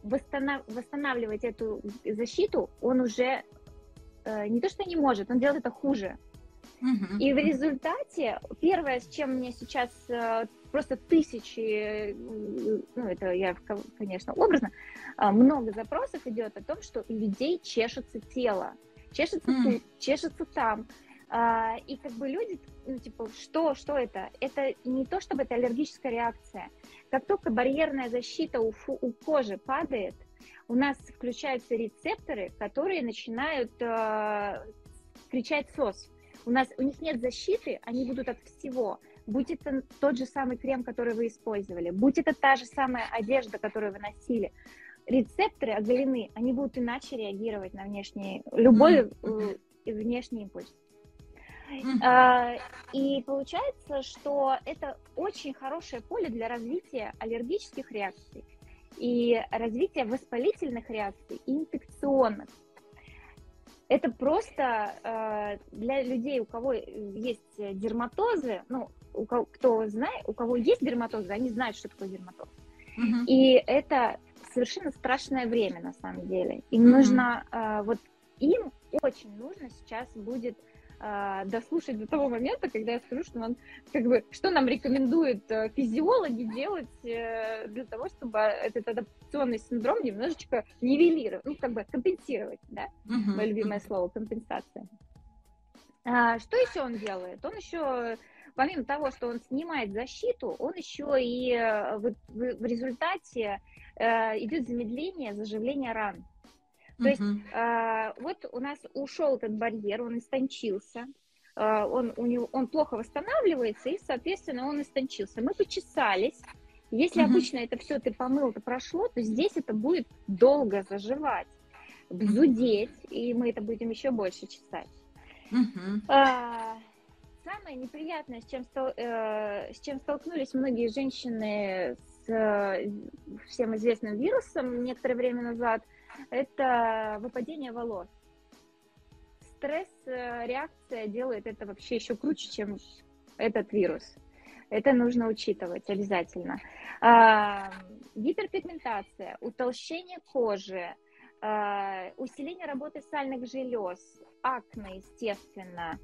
восстанавливать эту защиту, он уже э, не то что не может, он делает это хуже. И в результате первое, с чем мне сейчас э, просто тысячи, ну это я, конечно, образно, э, много запросов идет о том, что у людей чешется тело, чешется тут, чешется там. Uh, и как бы люди, ну, типа, что, что это? Это не то, чтобы это аллергическая реакция. Как только барьерная защита у, фу, у кожи падает, у нас включаются рецепторы, которые начинают э, кричать сос. У нас у них нет защиты, они будут от всего. Будь это тот же самый крем, который вы использовали, будь это та же самая одежда, которую вы носили, рецепторы оголены, они будут иначе реагировать на внешний, любой mm-hmm. внешний импульс. Mm-hmm. И получается, что это очень хорошее поле для развития аллергических реакций и развития воспалительных реакций и инфекционных. Это просто э, для людей, у кого есть дерматозы, ну, у кого, кто знает, у кого есть дерматозы, они знают, что такое дерматоз. Mm-hmm. И это совершенно страшное время на самом деле. Им mm-hmm. нужно, э, вот им очень нужно сейчас будет а, дослушать до того момента, когда я скажу, что, нам, как бы, что нам рекомендуют э, физиологи делать э, для того, чтобы этот адаптационный синдром немножечко нивелировать, ну, как бы компенсировать, да, uh-huh. мое любимое слово, компенсация. А, что еще он делает? Он еще помимо того, что он снимает защиту, он еще и э, в, в, в результате э, идет замедление заживления ран. То есть э, вот у нас ушел этот барьер, он истончился, э, он, у него, он плохо восстанавливается, и, соответственно, он истончился. Мы почесались. Если uh обычно это все ты помыл, это прошло, то здесь это будет долго заживать, зудеть, и мы это будем еще больше чесать. uh А, самое неприятное, с чем, стол, э, с чем столкнулись многие женщины с э, всем известным вирусом некоторое время назад – это выпадение волос. Стресс-реакция делает это вообще еще круче, чем этот вирус. Это нужно учитывать обязательно. А, гиперпигментация, утолщение кожи, а, усиление работы сальных желез, акне, естественно,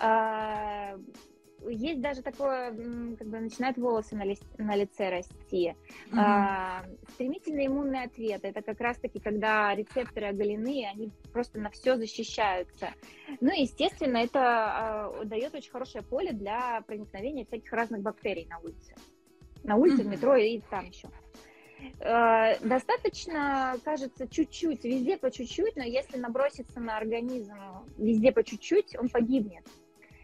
а, есть даже такое, как бы начинают волосы на, ли, на лице расти. Mm-hmm. А, стремительный иммунный ответ это как раз-таки, когда рецепторы оголены, они просто на все защищаются. Ну и, естественно, это а, дает очень хорошее поле для проникновения всяких разных бактерий на улице. На улице, mm-hmm. в метро и там еще. А, достаточно, кажется, чуть-чуть, везде по чуть-чуть, но если наброситься на организм везде по чуть-чуть, он погибнет.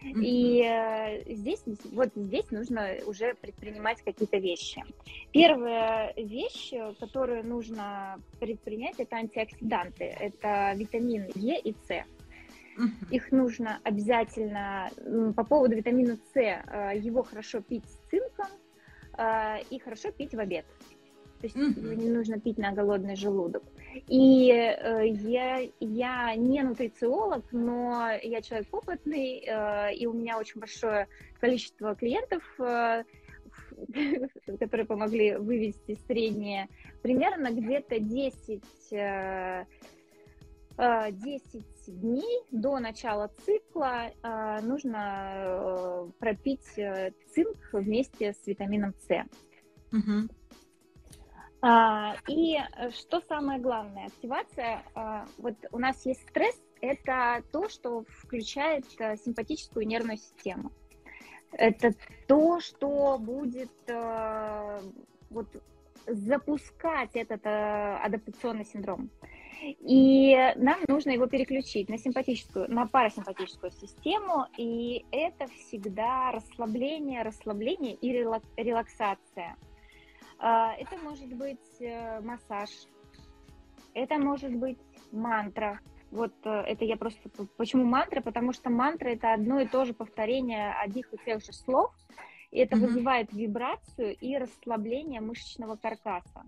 И э, здесь, вот здесь нужно уже предпринимать какие-то вещи. Первая вещь, которую нужно предпринять, это антиоксиданты. Это витамин Е и С. Их нужно обязательно, по поводу витамина С, э, его хорошо пить с цинком э, и хорошо пить в обед. То есть mm-hmm. его не нужно пить на голодный желудок. И э, я, я не нутрициолог, но я человек опытный, э, и у меня очень большое количество клиентов, э, которые помогли вывести среднее, примерно где-то 10, э, 10 дней до начала цикла э, нужно э, пропить э, цинк вместе с витамином С. Угу. А, и э, что самое главное, активация, а, вот у нас есть стресс, это то, что включает э, симпатическую нервную систему. Это то, что будет э, вот, запускать этот адаптационный синдром. И нам нужно его переключить на симпатическую, на парасимпатическую систему, и это всегда расслабление, расслабление и релаксация. А, это может быть э, массаж, это может быть мантра. Вот э, это я просто... Почему мантра? Потому что мантра это одно и то же повторение одних и тех же слов, и это mm-hmm. вызывает вибрацию и расслабление мышечного каркаса.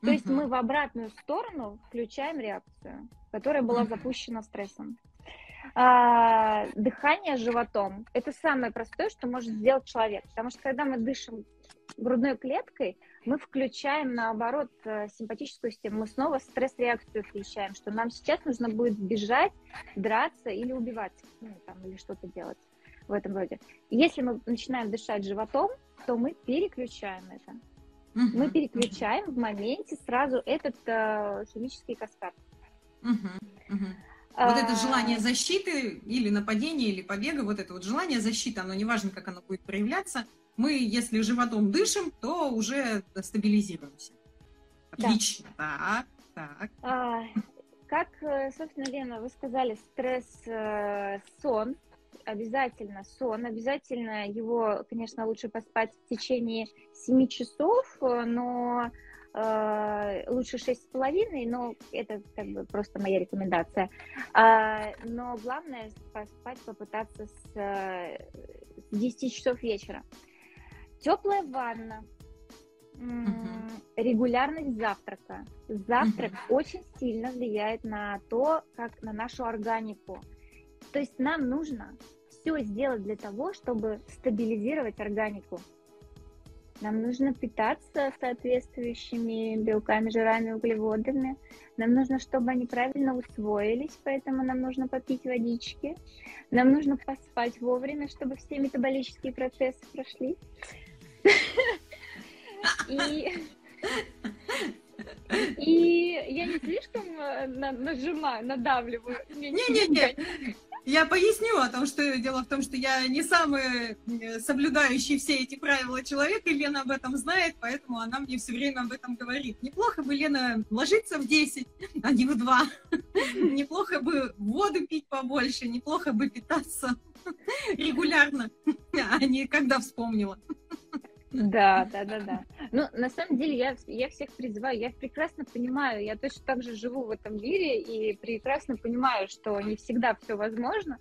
То mm-hmm. есть мы в обратную сторону включаем реакцию, которая была mm-hmm. запущена стрессом. А, дыхание животом – это самое простое, что может сделать человек. Потому что когда мы дышим грудной клеткой, мы включаем, наоборот, э, симпатическую систему, мы снова стресс-реакцию включаем, что нам сейчас нужно будет бежать, драться или убивать, ну, там, или что-то делать в этом роде. Если мы начинаем дышать животом, то мы переключаем это. Uh-huh. Мы переключаем в моменте сразу этот э, химический каскад. Uh-huh. Uh-huh. Вот это желание защиты или нападения, или побега, вот это вот желание защиты, оно неважно, как оно будет проявляться, мы, если животом дышим, то уже стабилизируемся. Отлично. Да. Так, так. А, как, э, собственно, Лена, вы сказали, стресс, э, сон, обязательно сон, обязательно его, конечно, лучше поспать в течение 7 часов, но э, лучше шесть с половиной, но это как бы просто моя рекомендация. А, но главное поспать, попытаться с, с 10 часов вечера. Теплая ванна, регулярность завтрака. Завтрак очень сильно влияет на то, как на нашу органику. То есть нам нужно все сделать для того, чтобы стабилизировать органику. Нам нужно питаться соответствующими белками, жирами, углеводами. Нам нужно, чтобы они правильно усвоились, поэтому нам нужно попить водички. Нам нужно поспать вовремя, чтобы все метаболические процессы прошли. И, и я не слишком э, нажимаю, надавливаю. Не-не-не, я поясню о том, что дело в том, что я не самый э, соблюдающий все эти правила человек, и Лена об этом знает, поэтому она мне все время об этом говорит. Неплохо бы, Лена, ложиться в 10, а не в 2. Неплохо бы воду пить побольше, неплохо бы питаться регулярно, а не когда вспомнила. Да, да, да, да. Ну, на самом деле, я, я всех призываю, я прекрасно понимаю, я точно так же живу в этом мире и прекрасно понимаю, что не всегда все возможно.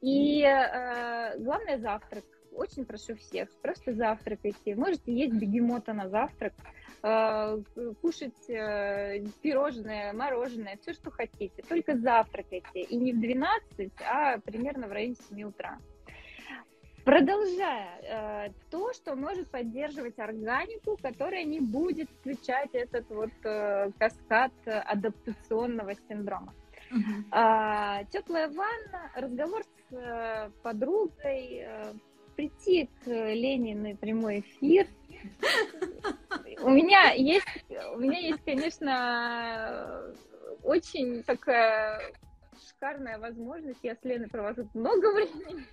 И э, главное завтрак. Очень прошу всех, просто завтракайте. Можете есть бегемота на завтрак, э, кушать э, пирожное, мороженое, все, что хотите. Только завтракайте. И не в 12, а примерно в районе 7 утра. Продолжая, э, то, что может поддерживать органику, которая не будет включать этот вот э, каскад адаптационного синдрома. Uh-huh. теплая ванна, разговор с э, подругой, прийти к Лене на прямой эфир. У меня есть, у меня есть, конечно, очень такая шикарная возможность. Я с Леной провожу много времени.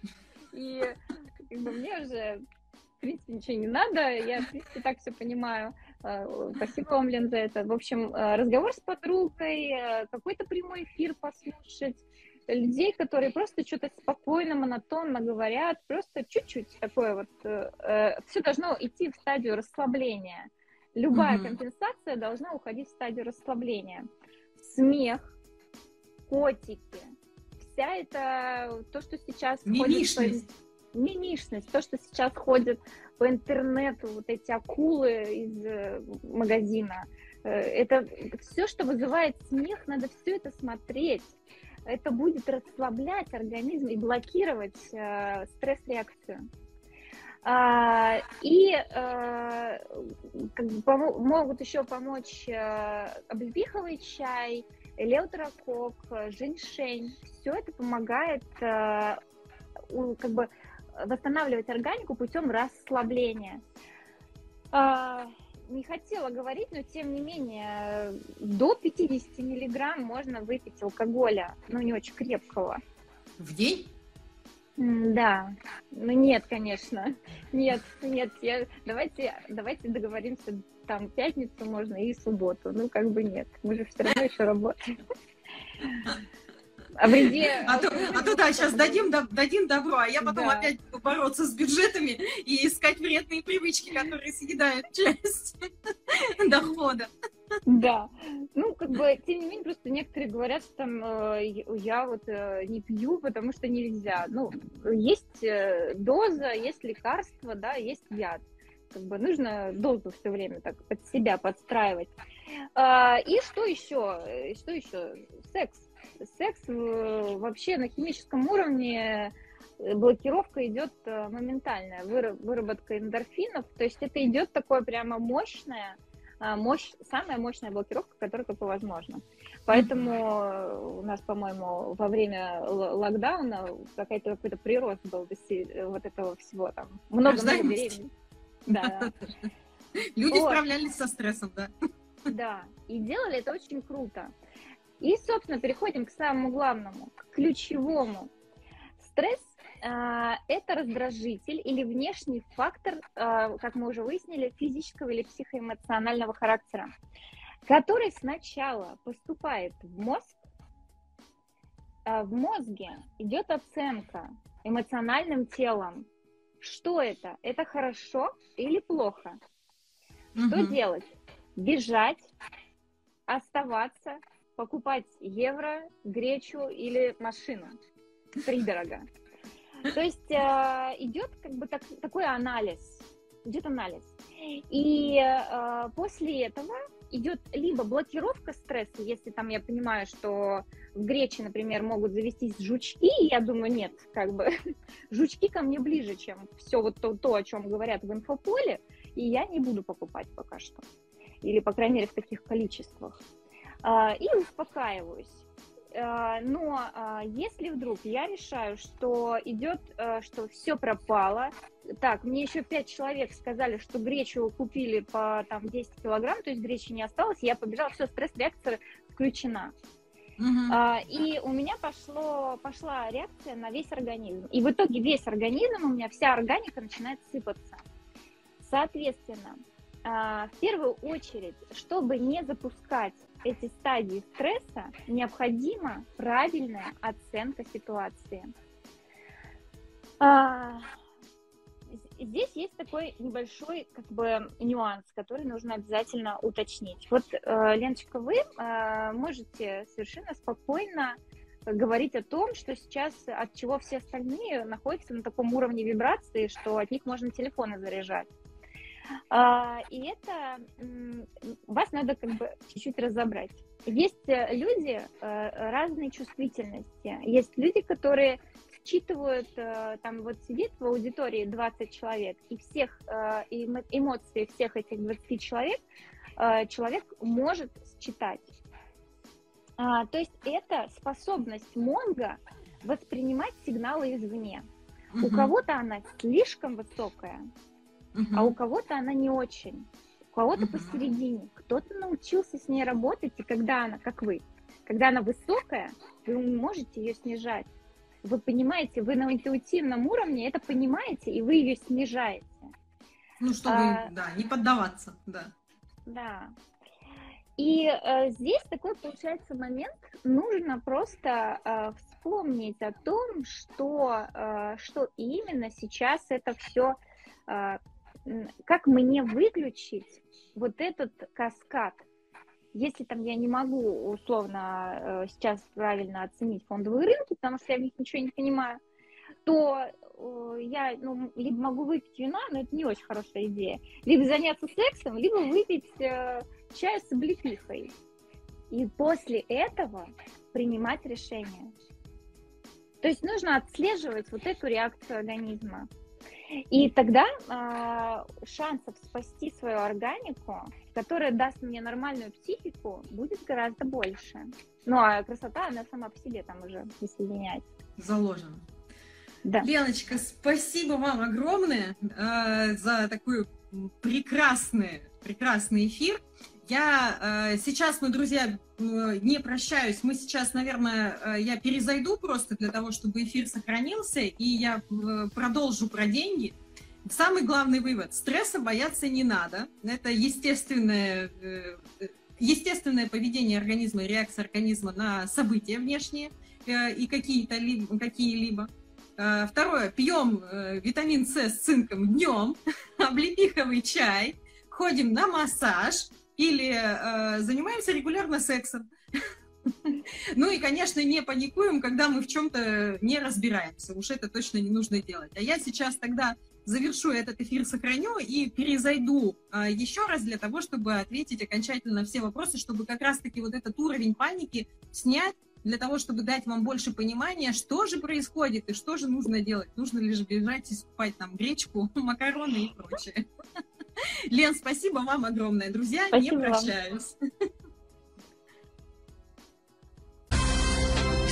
И как бы, мне уже, в принципе, ничего не надо. Я, в принципе, так все понимаю. Э, спасибо вам, Лен, за это. В общем, э, разговор с подругой, э, какой-то прямой эфир послушать, людей, которые просто что-то спокойно, монотонно говорят, просто чуть-чуть такое вот, э, все должно идти в стадию расслабления. Любая mm-hmm. компенсация должна уходить в стадию расслабления. Смех, котики, вся это то, что сейчас Мимишность. ходит мимишность, то, что сейчас ходит по интернету, вот эти акулы из э, магазина, э, это все, что вызывает смех, надо все это смотреть. Это будет расслаблять организм и блокировать э, стресс-реакцию. А, и э, как бы, могут еще помочь э, облепиховый чай, элеутерокок, женьшень. Все это помогает э, у, как бы восстанавливать органику путем расслабления. А, не хотела говорить, но тем не менее до 50 миллиграмм можно выпить алкоголя, но не очень крепкого. В день? Да, ну нет, конечно, нет, нет, я, давайте, давайте договоримся, там пятницу можно и субботу, ну как бы нет, мы же все равно еще работаем. О вреде... А то, а то да, сейчас дадим, дадим добро, а я потом да. опять буду бороться с бюджетами и искать вредные привычки, которые съедают часть дохода. Да. Ну, как бы, тем не менее, просто некоторые говорят, что там э, я вот э, не пью, потому что нельзя. Ну, есть э, доза, есть лекарство, да, есть яд. Как бы нужно дозу все время так под себя подстраивать. А, и что еще? Что еще? Секс секс э, вообще на химическом уровне э, блокировка идет э, моментальная, выработка эндорфинов, то есть это идет такое прямо мощное, мощь, самая мощная блокировка, которая только возможна. Поэтому у нас, по-моему, во время локдауна какой-то какой-то прирост был вот этого всего там. Много, много беременных. Да. Люди вот. справлялись со стрессом, да. Да, и делали это очень круто. И, собственно, переходим к самому главному, к ключевому. Стресс э, это раздражитель или внешний фактор, э, как мы уже выяснили, физического или психоэмоционального характера, который сначала поступает в мозг, э, в мозге идет оценка эмоциональным телом. Что это? Это хорошо или плохо? Угу. Что делать? Бежать, оставаться, покупать евро, гречу или машину. Придорого. То есть э, идет как бы так, такой анализ. Идет анализ. И э, после этого идет либо блокировка стресса, если там я понимаю, что в грече, например, могут завестись жучки, и я думаю, нет, как бы жучки ко мне ближе, чем все вот то, то, о чем говорят в инфополе, и я не буду покупать пока что. Или, по крайней мере, в таких количествах. А, и успокаиваюсь. А, но а, если вдруг я решаю, что идет, что все пропало, так, мне еще пять человек сказали, что гречу купили по там 10 килограмм, то есть гречи не осталось, я побежала, все, стресс-реакция включена. Uh-huh. А, и у меня пошло, пошла реакция на весь организм. И в итоге весь организм, у меня вся органика начинает сыпаться. Соответственно, а, в первую очередь, чтобы не запускать эти стадии стресса, необходима правильная оценка ситуации. А, здесь есть такой небольшой как бы нюанс, который нужно обязательно уточнить. Вот, э, Леночка, вы э, можете совершенно спокойно говорить о том, что сейчас от чего все остальные находятся на таком уровне вибрации, что от них можно телефоны заряжать. А, и это вас надо как бы чуть-чуть разобрать. Есть люди э, разной чувствительности. Есть люди, которые считывают, э, там вот сидит в аудитории 20 человек, и всех и эмоции всех этих 20 человек человек может считать. А, то есть это способность мозга воспринимать сигналы извне. У кого-то она слишком высокая, Мгм. а у кого-то она не очень. У кого-то Мгм. посередине. Кто-то научился с ней работать, и когда она, как вы, когда она высокая, вы можете ее снижать. Вы понимаете, вы на интуитивном уровне это понимаете, и вы ее снижаете. Ну, чтобы, А, да, не поддаваться, да. Да. И э, здесь такой получается момент, нужно просто э, вспомнить о том, что, э, что именно сейчас это все, как мне выключить вот этот каскад. Если там я не могу условно э, сейчас правильно оценить фондовые рынки, потому что я в них ничего не понимаю, то э, я ну, либо могу выпить вина, но это не очень хорошая идея, либо заняться сексом, либо выпить э, чай с облепихой. И после этого принимать решение. То есть нужно отслеживать вот эту реакцию организма. И тогда э, шансов спасти свою органику, которая даст мне нормальную психику, будет гораздо больше. Ну а красота, она сама по себе там уже присоединяется. Заложено. Да. Леночка, спасибо вам огромное э, за такой прекрасный, прекрасный эфир. Я э, сейчас, мы, друзья, э, не прощаюсь. Мы сейчас, наверное, э, я перезайду просто для того, чтобы эфир сохранился, и я э, продолжу про деньги. Самый главный вывод. Стресса бояться не надо. Это естественное, э, естественное поведение организма и реакция организма на события внешние э, и какие-то ли, какие-либо. Э, Второе. Пьем э, витамин С с цинком днем, облепиховый чай, ходим на массаж, или э, занимаемся регулярно сексом. Ну и, конечно, не паникуем, когда мы в чем-то не разбираемся. Уж это точно не нужно делать. А я сейчас тогда завершу этот эфир, сохраню и перезайду э, еще раз для того, чтобы ответить окончательно на все вопросы, чтобы как раз-таки вот этот уровень паники снять, для того, чтобы дать вам больше понимания, что же происходит и что же нужно делать. Нужно лишь бежать и скупать там гречку, макароны и прочее. Лен, спасибо вам огромное. Друзья, спасибо не прощаюсь.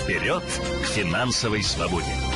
Вперед к финансовой свободе!